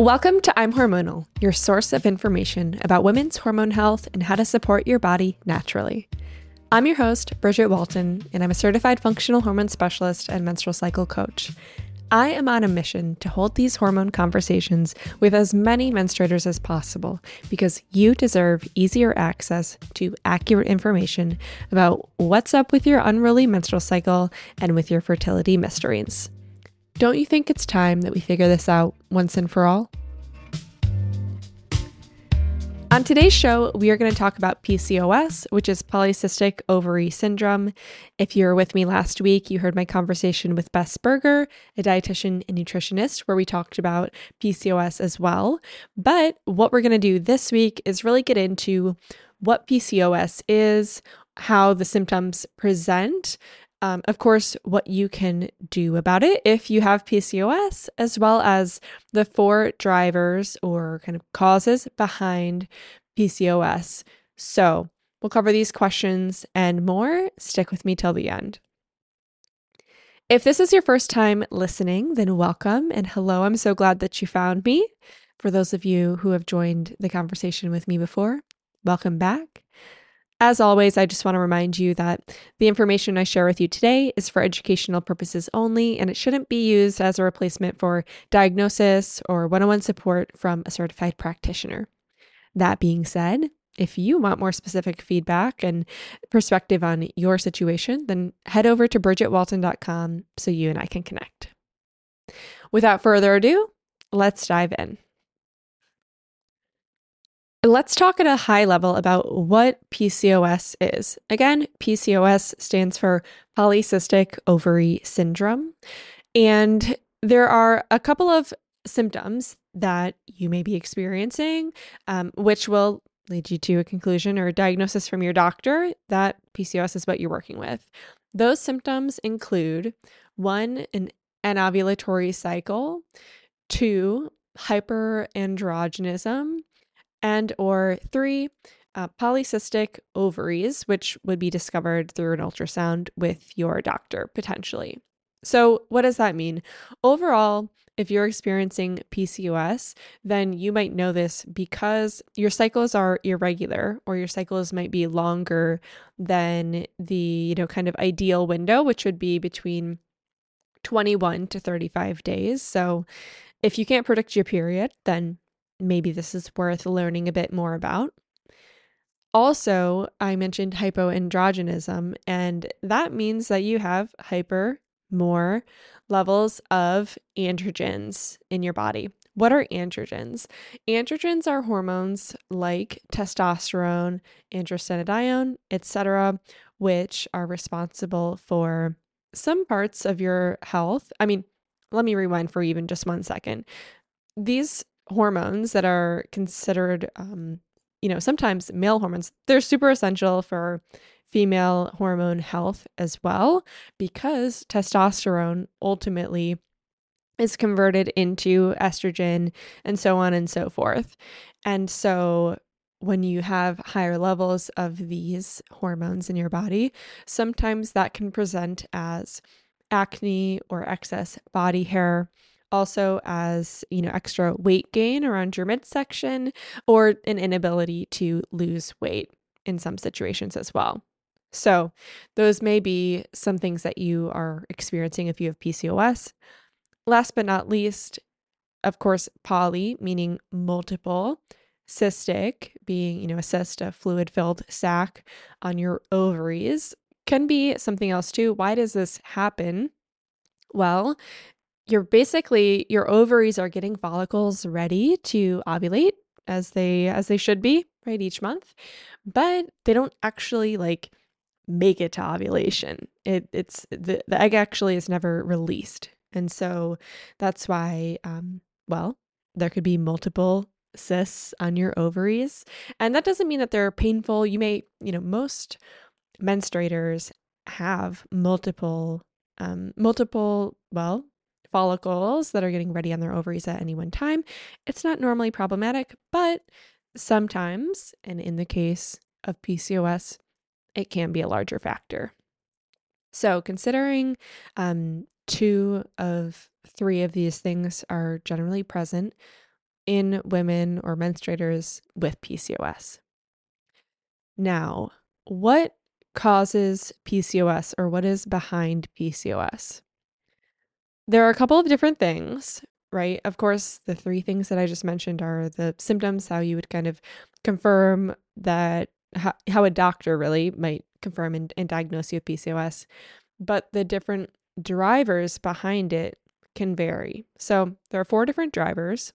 Welcome to I'm Hormonal, your source of information about women's hormone health and how to support your body naturally. I'm your host, Bridget Walton, and I'm a certified functional hormone specialist and menstrual cycle coach. I am on a mission to hold these hormone conversations with as many menstruators as possible because you deserve easier access to accurate information about what's up with your unruly menstrual cycle and with your fertility mysteries. Don't you think it's time that we figure this out once and for all? On today's show, we are going to talk about PCOS, which is polycystic ovary syndrome. If you were with me last week, you heard my conversation with Bess Berger, a dietitian and nutritionist, where we talked about PCOS as well. But what we're going to do this week is really get into what PCOS is, how the symptoms present, um, of course, what you can do about it if you have PCOS, as well as the four drivers or kind of causes behind PCOS. So, we'll cover these questions and more. Stick with me till the end. If this is your first time listening, then welcome and hello. I'm so glad that you found me. For those of you who have joined the conversation with me before, welcome back. As always, I just want to remind you that the information I share with you today is for educational purposes only, and it shouldn't be used as a replacement for diagnosis or one on one support from a certified practitioner. That being said, if you want more specific feedback and perspective on your situation, then head over to bridgetwalton.com so you and I can connect. Without further ado, let's dive in. Let's talk at a high level about what PCOS is. Again, PCOS stands for polycystic ovary syndrome. And there are a couple of symptoms that you may be experiencing, um, which will lead you to a conclusion or a diagnosis from your doctor that PCOS is what you're working with. Those symptoms include one, an anovulatory cycle, two, hyperandrogenism, and or three, uh, polycystic ovaries, which would be discovered through an ultrasound with your doctor potentially. So, what does that mean? Overall, if you're experiencing PCOS, then you might know this because your cycles are irregular or your cycles might be longer than the, you know, kind of ideal window, which would be between 21 to 35 days. So, if you can't predict your period, then maybe this is worth learning a bit more about. Also, I mentioned hypoandrogenism, and that means that you have hyper, more levels of androgens in your body. What are androgens? Androgens are hormones like testosterone, androstenedione, etc., which are responsible for some parts of your health. I mean, let me rewind for even just one second. These hormones that are considered, um, you know, sometimes male hormones, they're super essential for female hormone health as well because testosterone ultimately is converted into estrogen and so on and so forth. And so when you have higher levels of these hormones in your body, sometimes that can present as acne or excess body hair also as, you know, extra weight gain around your midsection or an inability to lose weight in some situations as well. So, those may be some things that you are experiencing if you have PCOS. Last but not least, of course, poly, meaning multiple, cystic, being, you know, a cyst, a fluid filled sac on your ovaries, can be something else too. Why does this happen? Well, you're basically your ovaries are getting follicles ready to ovulate as they as they should be right each month but they don't actually like make it to ovulation. It it's the, the egg actually is never released. And so that's why um well there could be multiple cysts on your ovaries. And that doesn't mean that they're painful. You may you know most menstruators have multiple um multiple well follicles that are getting ready on their ovaries at any one time. It's not normally problematic, but sometimes, and in the case of PCOS, it can be a larger factor. So, considering um, two of three of these things are generally present, in women or menstruators with PCOS. Now, what causes PCOS or what is behind PCOS? There are a couple of different things, right? Of course, the three things that I just mentioned are the symptoms, how you would kind of confirm that, how, how a doctor really might confirm and, and diagnose you with PCOS, but the different drivers behind it can vary. So there are four different drivers.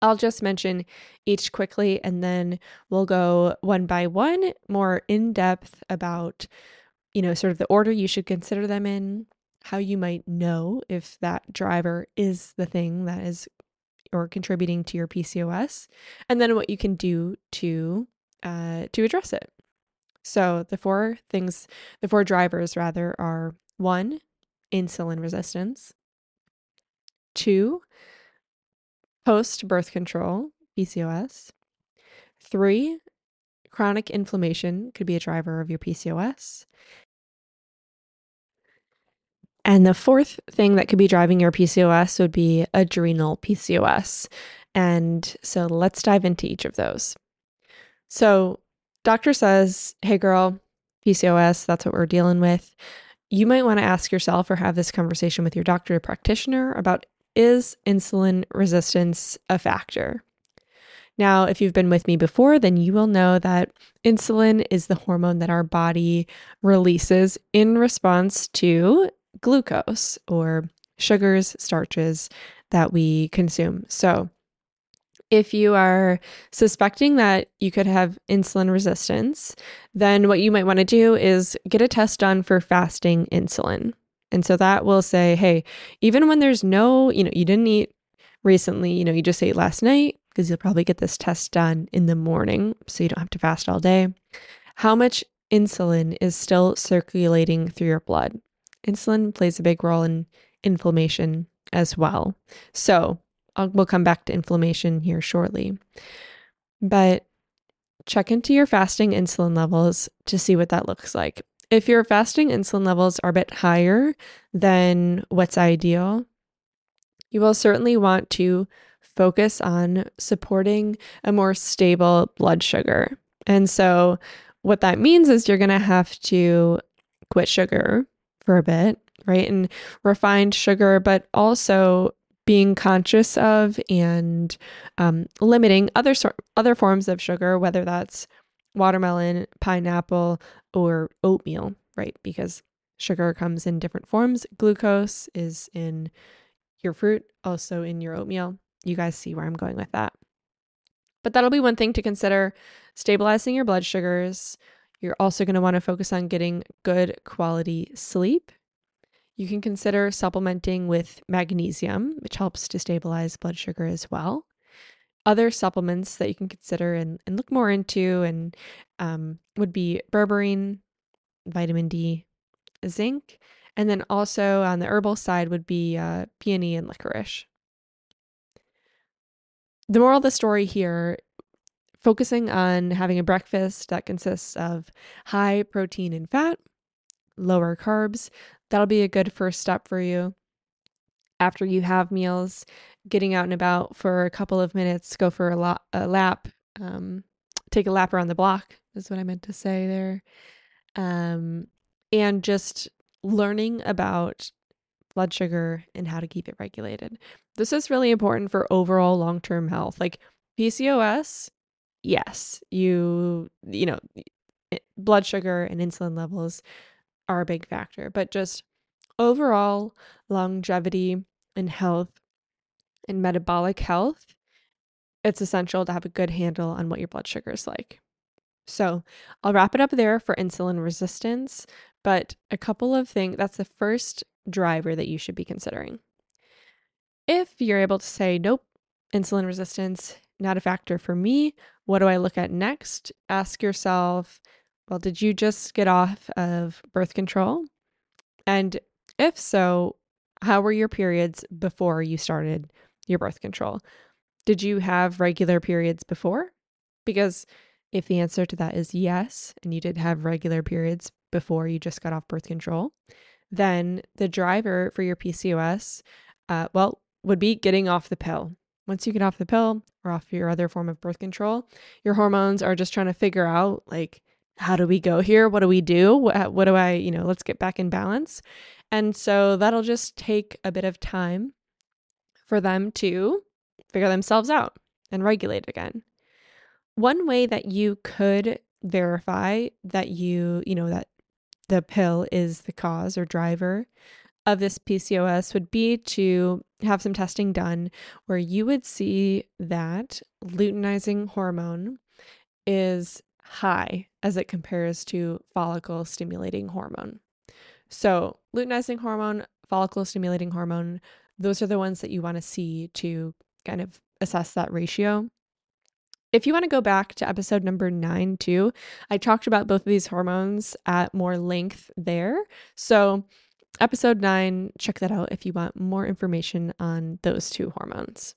I'll just mention each quickly and then we'll go one by one more in depth about, you know, sort of the order you should consider them in, how you might know if that driver is the thing that is or contributing to your PCOS, and then what you can do to uh, to address it. So the four things, the four drivers rather, are one, insulin resistance, two, post birth control, PCOS, three, chronic inflammation could be a driver of your PCOS. And the fourth thing that could be driving your PCOS would be adrenal PCOS. And so let's dive into each of those. So, doctor says, Hey, girl, PCOS, that's what we're dealing with. You might want to ask yourself or have this conversation with your doctor or practitioner about is insulin resistance a factor? Now, if you've been with me before, then you will know that insulin is the hormone that our body releases in response to glucose or sugars, starches that we consume. So, if you are suspecting that you could have insulin resistance, then what you might want to do is get a test done for fasting insulin. And so that will say, hey, even when there's no, you know, you didn't eat recently, you know, you just ate last night, because you'll probably get this test done in the morning so you don't have to fast all day. How much insulin is still circulating through your blood? Insulin plays a big role in inflammation as well. So, I'll, we'll come back to inflammation here shortly. But check into your fasting insulin levels to see what that looks like. If your fasting insulin levels are a bit higher than what's ideal, you will certainly want to focus on supporting a more stable blood sugar. And so, what that means is you're going to have to quit sugar for a bit, right? And refined sugar, but also being conscious of and um, limiting other sort other forms of sugar, whether that's watermelon, pineapple, or oatmeal, right? Because sugar comes in different forms. Glucose is in your fruit, also in your oatmeal. You guys see where I'm going with that. But that'll be one thing to consider stabilizing your blood sugars. You're also going to want to focus on getting good quality sleep you can consider supplementing with magnesium, which helps to stabilize blood sugar as well. Other supplements that you can consider and, and look more into and um, would be berberine, vitamin D, zinc, and then also on the herbal side would be uh, peony and licorice. The moral of the story here focusing on having a breakfast that consists of high protein and fat, lower carbs, that'll be a good first step for you. After you have meals, getting out and about for a couple of minutes, go for a, la- a lap, um, take a lap around the block, is what I meant to say there. Um, and just learning about blood sugar and how to keep it regulated. This is really important for overall long term health. Like PCOS, yes, you, you know, blood sugar and insulin levels are a big factor, but just overall longevity and health and metabolic health, it's essential to have a good handle on what your blood sugar is like. So I'll wrap it up there for insulin resistance, but a couple of things that's the first driver that you should be considering. If you're able to say, nope, insulin resistance, not a factor for me, what do I look at next? Ask yourself, well, did you just get off of birth control? And if so, how were your periods before you started your birth control? Did you have regular periods before? Because if the answer to that is yes, and you did have regular periods before you just got off birth control, then the driver for your PCOS, uh, well, would be getting off the pill. Once you get off the pill or off your other form of birth control, your hormones are just trying to figure out like how do we go here? What do we do? What, what do I, you know, let's get back in balance. And so that'll just take a bit of time for them to figure themselves out and regulate again. One way that you could verify that you, you know, that the pill is the cause or driver of this PCOS would be to have some testing done where you would see that luteinizing hormone is high as it compares to follicle stimulating hormone. So, luteinizing hormone, follicle stimulating hormone, those are the ones that you want to see to kind of assess that ratio. If you want to go back to episode number nine, too, I talked about both of these hormones at more length there. So, episode nine, check that out if you want more information on those two hormones.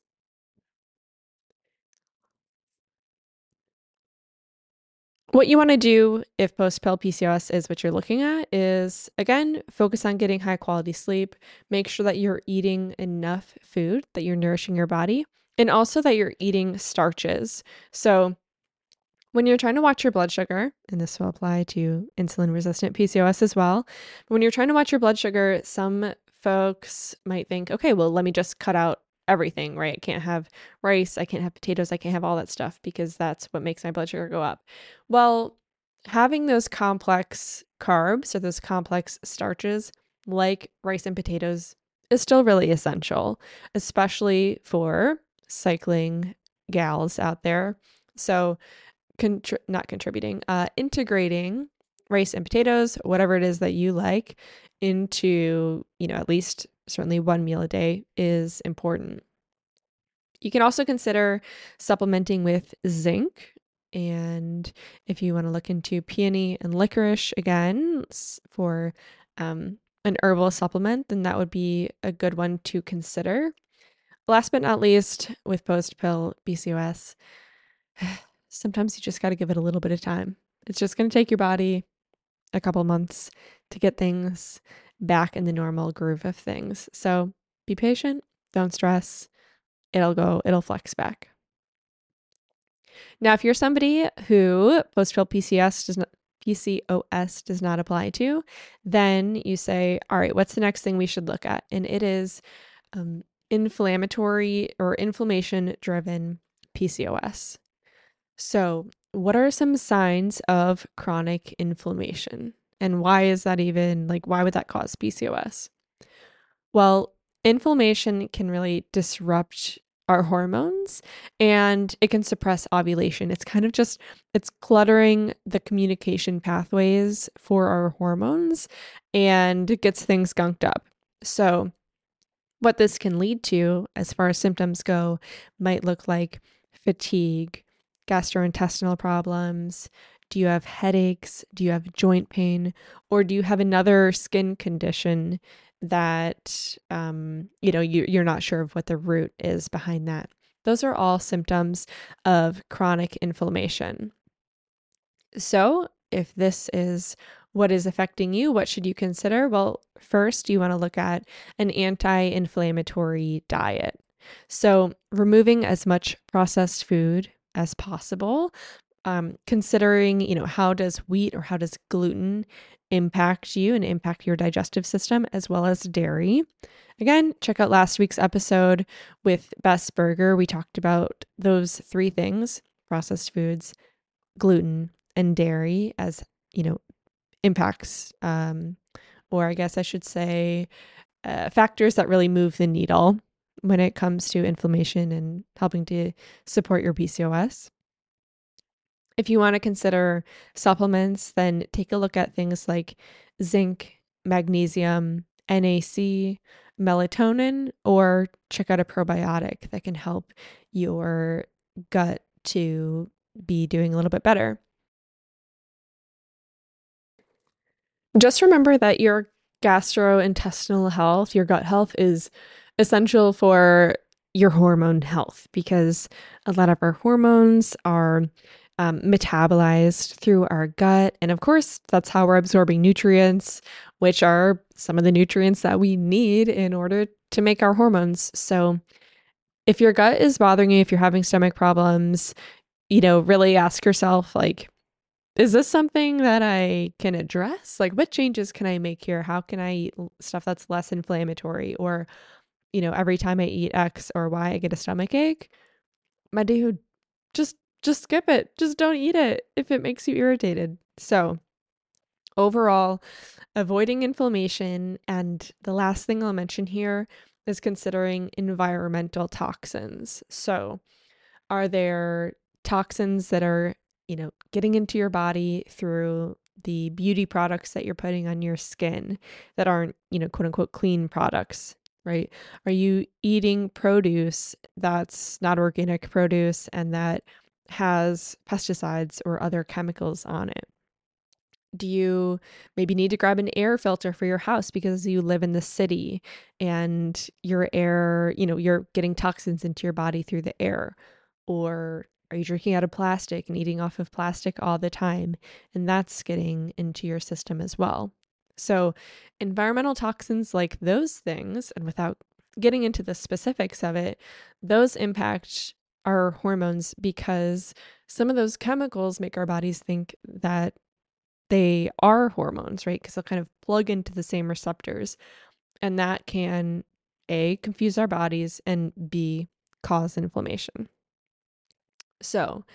What you want to do if post pill PCOS is what you're looking at is again, focus on getting high quality sleep. Make sure that you're eating enough food, that you're nourishing your body, and also that you're eating starches. So, when you're trying to watch your blood sugar, and this will apply to insulin resistant PCOS as well, when you're trying to watch your blood sugar, some folks might think, okay, well, let me just cut out everything, right? I can't have rice, I can't have potatoes, I can't have all that stuff because that's what makes my blood sugar go up. Well, having those complex carbs or those complex starches like rice and potatoes is still really essential, especially for cycling gals out there. So, contri- not contributing, uh, integrating rice and potatoes, whatever it is that you like, into, you know, at least certainly one meal a day is important. You can also consider supplementing with zinc. And if you want to look into peony and licorice again for um, an herbal supplement, then that would be a good one to consider. Last but not least, with post pill PCOS, sometimes you just got to give it a little bit of time. It's just going to take your body a couple months to get things back in the normal groove of things. So be patient, don't stress. It'll go, it'll flex back. Now, if you're somebody who post-pill PCS does not PCOS does not apply to, then you say, all right, what's the next thing we should look at? And it is um, inflammatory or inflammation driven PCOS. So, what are some signs of chronic inflammation? And why is that even like, why would that cause PCOS? Well, inflammation can really disrupt our hormones and it can suppress ovulation. It's kind of just it's cluttering the communication pathways for our hormones and it gets things gunked up. So what this can lead to as far as symptoms go might look like fatigue, gastrointestinal problems, do you have headaches? Do you have joint pain? Or do you have another skin condition that, um, you know, you, you're not sure of what the root is behind that? Those are all symptoms of chronic inflammation. So, if this is what is affecting you, what should you consider? Well, first, you want to look at an anti inflammatory diet. So, removing as much processed food as possible, um, considering, you know, how does wheat or how does gluten impact you and impact your digestive system, as well as dairy. Again, check out last week's episode with Bess Berger. We talked about those three things processed foods, gluten, and dairy as, you know, impacts, um, or I guess I should say, uh, factors that really move the needle when it comes to inflammation and helping to support your PCOS. If you want to consider supplements, then take a look at things like zinc, magnesium, NAC, melatonin, or check out a probiotic that can help your gut to be doing a little bit better. Just remember that your gastrointestinal health, your gut health, is essential for your hormone health because a lot of our hormones are um, metabolized through our gut. And of course, that's how we're absorbing nutrients, which are some of the nutrients that we need in order to make our hormones. So, if your gut is bothering you, if you're having stomach problems, you know, really ask yourself, like, is this something that I can address? Like, what changes can I make here? How can I eat stuff that's less inflammatory? Or, you know, every time I eat X or Y, I get a stomach ache. My dude, just just skip it. Just don't eat it if it makes you irritated. So, overall, avoiding inflammation. And the last thing I'll mention here is considering environmental toxins. So, are there toxins that are, you know, getting into your body through the beauty products that you're putting on your skin that aren't, you know, quote unquote clean products, right? Are you eating produce that's not organic produce and that has pesticides or other chemicals on it? Do you maybe need to grab an air filter for your house because you live in the city and your air, you know, you're getting toxins into your body through the air? Or are you drinking out of plastic and eating off of plastic all the time? And that's getting into your system as well. So, environmental toxins like those things, and without getting into the specifics of it, those impact our hormones because some of those chemicals make our bodies think that they are hormones, right? Because they'll kind of plug into the same receptors. And that can A, confuse our bodies, and B, cause inflammation. So,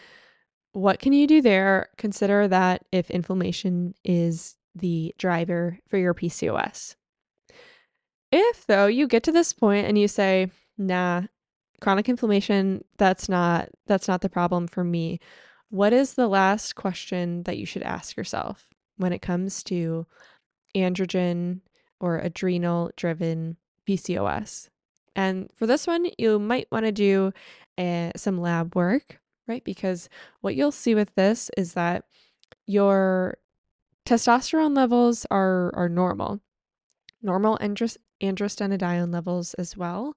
what can you do there? Consider that if inflammation is the driver for your PCOS. If, though, you get to this point and you say, nah, chronic inflammation, that's not that's not the problem for me. What is the last question that you should ask yourself when it comes to androgen or adrenal driven PCOS? And for this one, you might want to do uh, some lab work, right? Because what you'll see with this is that your testosterone levels are, are normal, normal andros- androstenedione levels as well,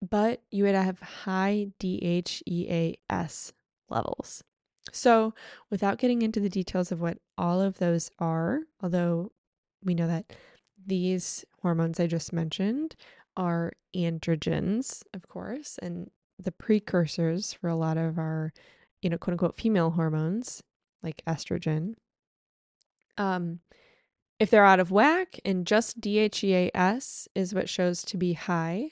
but you would have high DHEAS levels. So, without getting into the details of what all of those are, although we know that these hormones I just mentioned are androgens, of course, and the precursors for a lot of our, you know, quote unquote female hormones like estrogen. Um, if they're out of whack and just DHEAS is what shows to be high,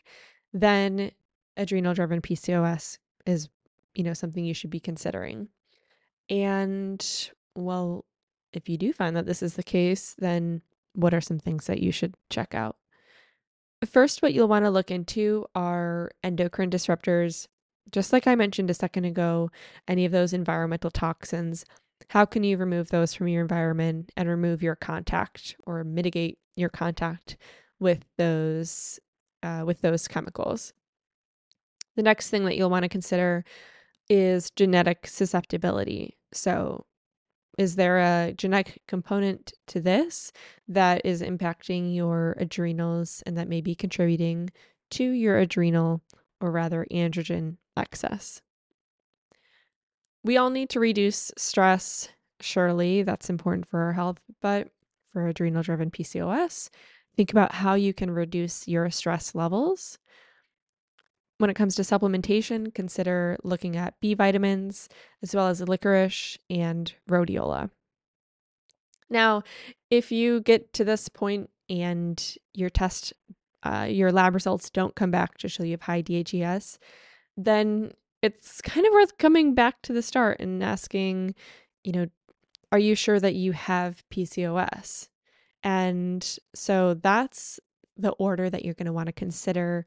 then adrenal driven PCOS is, you know, something you should be considering. And well, if you do find that this is the case, then what are some things that you should check out? First, what you'll want to look into are endocrine disruptors. Just like I mentioned a second ago, any of those environmental toxins, how can you remove those from your environment and remove your contact or mitigate your contact with those uh, with those chemicals? The next thing that you'll want to consider is genetic susceptibility. So, is there a genetic component to this that is impacting your adrenals and that may be contributing to your adrenal or rather androgen excess? We all need to reduce stress. Surely that's important for our health, but for adrenal driven PCOS, think about how you can reduce your stress levels when it comes to supplementation, consider looking at B vitamins as well as licorice and rhodiola. Now, if you get to this point and your test, uh, your lab results don't come back to show you have high DHEAS, then it's kind of worth coming back to the start and asking, you know, are you sure that you have PCOS? And so that's the order that you're going to want to consider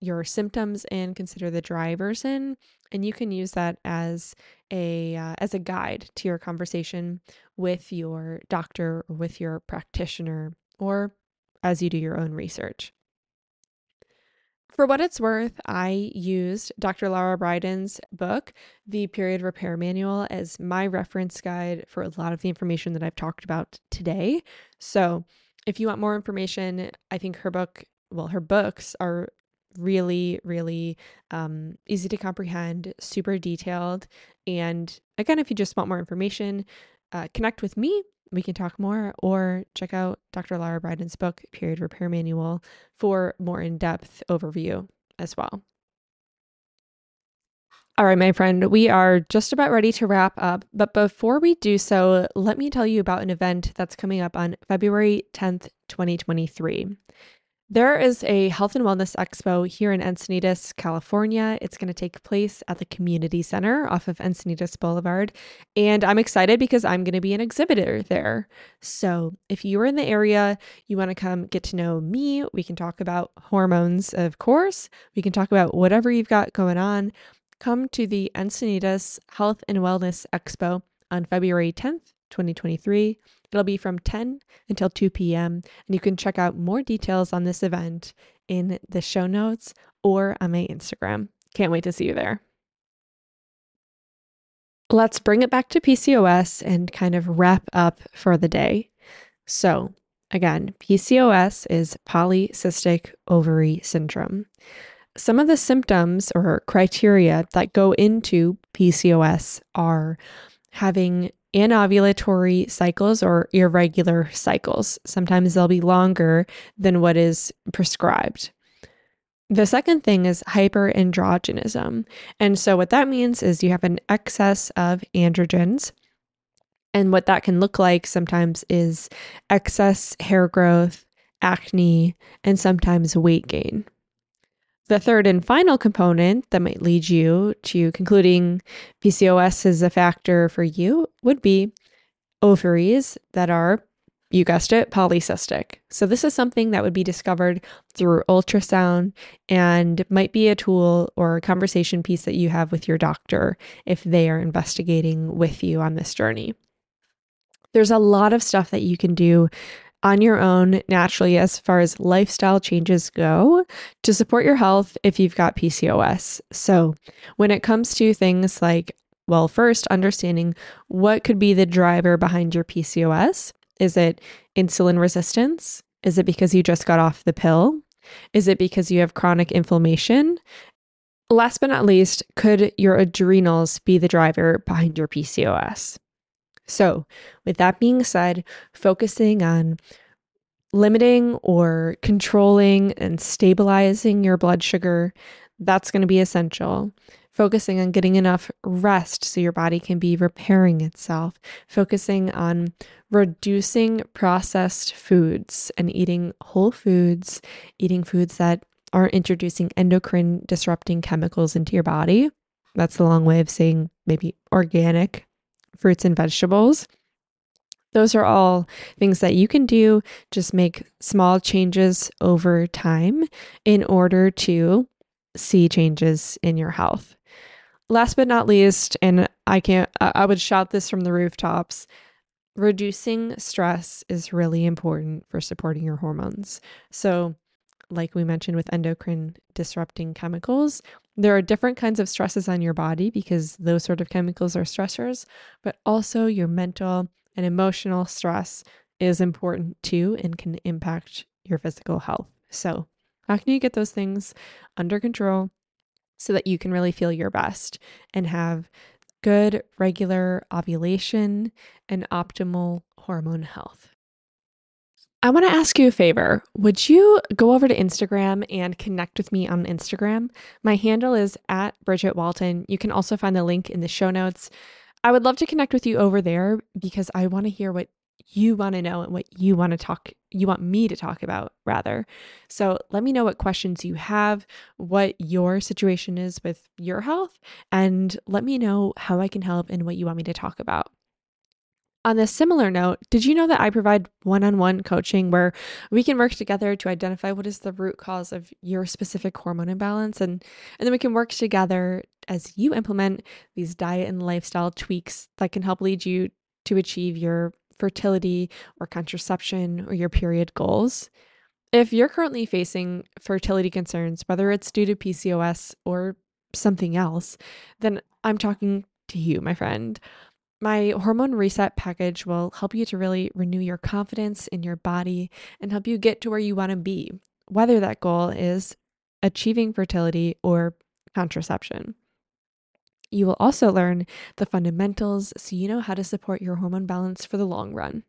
your symptoms and consider the drivers in and you can use that as a uh, as a guide to your conversation with your doctor or with your practitioner or as you do your own research for what it's worth, I used Dr. Laura Briden's book, The Period Repair Manual, as my reference guide for a lot of the information that I've talked about today. So, if you want more information, I think her book, well, her books are really, really um, easy to comprehend, super detailed. And again, if you just want more information, uh, connect with me. We can talk more or check out Dr. Laura Briden's book, Period Repair Manual, for more in depth overview as well. All right, my friend, we are just about ready to wrap up. But before we do so, let me tell you about an event that's coming up on February 10th, 2023. There is a health and wellness expo here in Encinitas, California. It's going to take place at the community center off of Encinitas Boulevard. And I'm excited because I'm going to be an exhibitor there. So if you're in the area, you want to come get to know me, we can talk about hormones, of course. We can talk about whatever you've got going on. Come to the Encinitas Health and Wellness Expo on February 10th, 2023. It'll be from 10 until 2 p.m. And you can check out more details on this event in the show notes or on my Instagram. Can't wait to see you there. Let's bring it back to PCOS and kind of wrap up for the day. So, again, PCOS is polycystic ovary syndrome. Some of the symptoms or criteria that go into PCOS are having anovulatory cycles or irregular cycles. Sometimes they'll be longer than what is prescribed. The second thing is hyperandrogenism. And so, what that means is you have an excess of androgens. And what that can look like sometimes is excess hair growth, acne, and sometimes weight gain. The third and final component that might lead you to concluding PCOS is a factor for you would be ovaries that are, you guessed it, polycystic. So, this is something that would be discovered through ultrasound and might be a tool or a conversation piece that you have with your doctor if they are investigating with you on this journey. There's a lot of stuff that you can do on your own naturally as far as lifestyle changes go to support your health if you've got PCOS. So, when it comes to things like, well, first, understanding what could be the driver behind your PCOS. Is it insulin resistance? Is it because you just got off the pill? Is it because you have chronic inflammation? Last but not least, could your adrenals be the driver behind your PCOS? So, with that being said, focusing on limiting or controlling and stabilizing your blood sugar, that's going to be essential. Focusing on getting enough rest so your body can be repairing itself. Focusing on reducing processed foods and eating whole foods, eating foods that aren't introducing endocrine disrupting chemicals into your body. That's the long way of saying maybe organic fruits and vegetables. Those are all things that you can do. Just make small changes over time in order to see changes in your health. Last but not least, and I can't, I would shout this from the rooftops reducing stress is really important for supporting your hormones. So, like we mentioned with endocrine disrupting chemicals, there are different kinds of stresses on your body because those sort of chemicals are stressors, but also your mental and emotional stress is important too and can impact your physical health. So, how can you get those things under control so that you can really feel your best and have good regular ovulation and optimal hormone health? I want to ask you a favor. Would you go over to Instagram and connect with me on Instagram? My handle is at Bridget Walton. You can also find the link in the show notes. I would love to connect with you over there because I want to hear what you want to know and what you want to talk you want me to talk about rather. So let me know what questions you have, what your situation is with your health, and let me know how I can help and what you want me to talk about. On a similar note, did you know that I provide one on one coaching where we can work together to identify what is the root cause of your specific hormone imbalance? And, and then we can work together as you implement these diet and lifestyle tweaks that can help lead you to achieve your fertility or contraception or your period goals. If you're currently facing fertility concerns, whether it's due to PCOS or something else, then I'm talking to you, my friend. My hormone reset package will help you to really renew your confidence in your body and help you get to where you want to be, whether that goal is achieving fertility or contraception. You will also learn the fundamentals so you know how to support your hormone balance for the long run.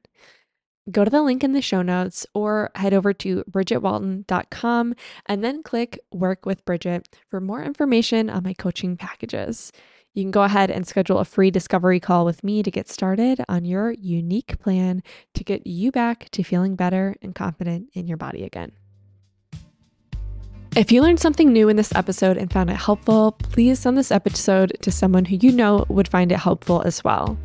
go to the link in the show notes or head over to bridgetwalton.com and then click Work with Bridget for more information on my coaching packages. You can go ahead and schedule a free discovery call with me to get started on your unique plan to get you back to feeling better and confident in your body again. If you learned something new in this episode and found it helpful, please send this episode to someone who you know would find it helpful as well.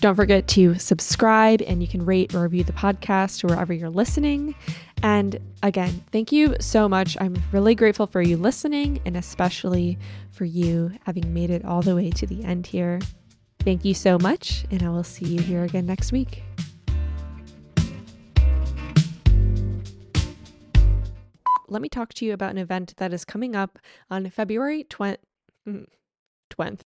Don't forget to subscribe and you can rate or review the podcast wherever you're listening. And again, thank you so much. I'm really grateful for you listening and especially for you having made it all the way to the end here. Thank you so much, and I will see you here again next week. Let me talk to you about an event that is coming up on February 20th. Mm, 20th.